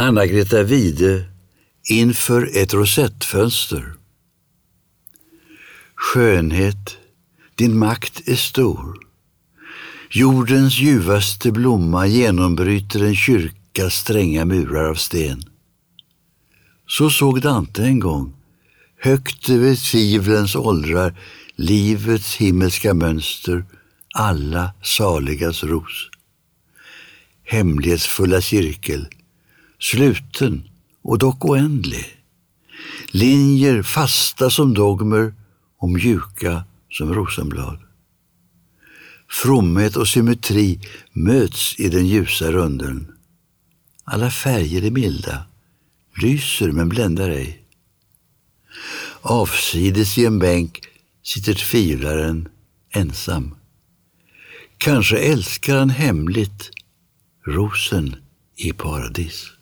Anna-Greta Wide inför ett rosettfönster. Skönhet, din makt är stor. Jordens ljuvaste blomma genombryter en kyrkas stränga murar av sten. Så såg Dante en gång, högt över tvivlens åldrar, livets himmelska mönster, alla saligas ros. Hemlighetsfulla cirkel, sluten och dock oändlig. Linjer fasta som dogmer och mjuka som rosenblad. Fromhet och symmetri möts i den ljusa runden. Alla färger är milda, lyser men bländar ej. Avsides i en bänk sitter tvivlaren ensam. Kanske älskar han hemligt rosen i paradis.